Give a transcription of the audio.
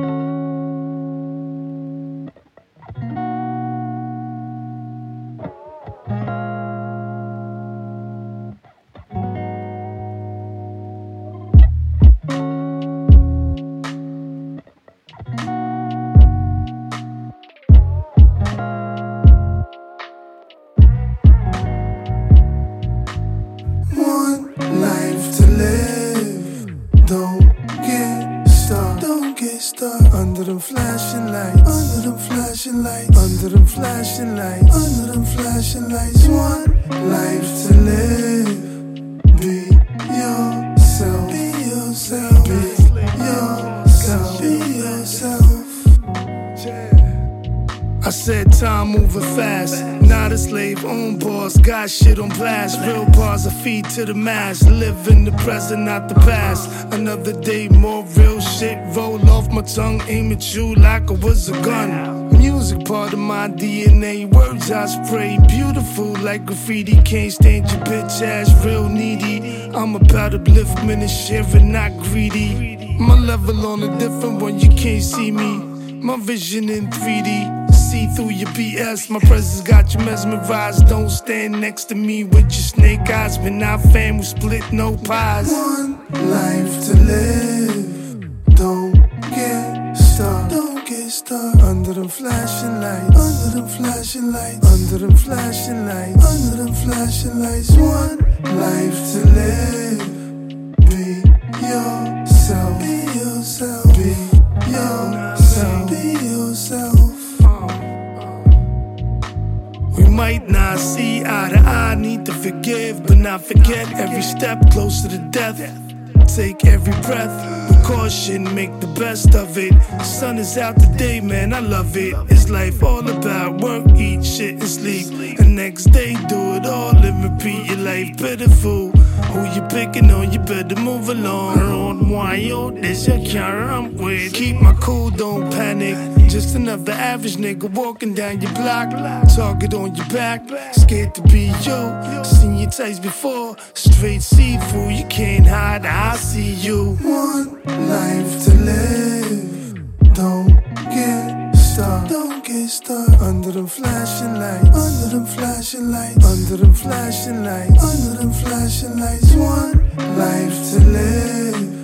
One Stuck under them flashing lights. Under them flashing lights. Under them flashing lights. Under them flashing lights. One life to live. Said time moving fast. Not a slave, own boss. Got shit on blast. Real bars I feed to the mass. Live in the present, not the past. Another day, more real shit. Roll off my tongue, aim at you like I was a gun. Music part of my DNA. Words I spray. Beautiful like graffiti. Can't stand your bitch ass. Real needy. I'm about upliftment and sharing, not greedy. My level on a different one. You can't see me. My vision in 3D. See through your BS. My presence got you mesmerized. Don't stand next to me with your snake eyes. When our fam we split no pies. One life to live. Don't get stuck. Don't get stuck under them flashing lights. Under them flashing lights. Under them flashing lights. Under them flashing lights. One life to live. Might not see eye to eye, need to forgive, but not forget every step closer to death. Take every breath caution, make the best of it. Sun is out today, man, I love it. It's life all about work, eat, shit, and sleep. And next day, do it all and repeat your life pitiful. Who you picking on, you better move along. On wild, this your car I'm with. Keep my cool, don't panic. Just another average nigga walking down your block. Target on your back, scared to be you. Seen your taste before, straight seafood, you can't hide. I see you. Under them flashing lights. Under them flashing lights. Under them flashing lights. Under them flashing lights. One life to live.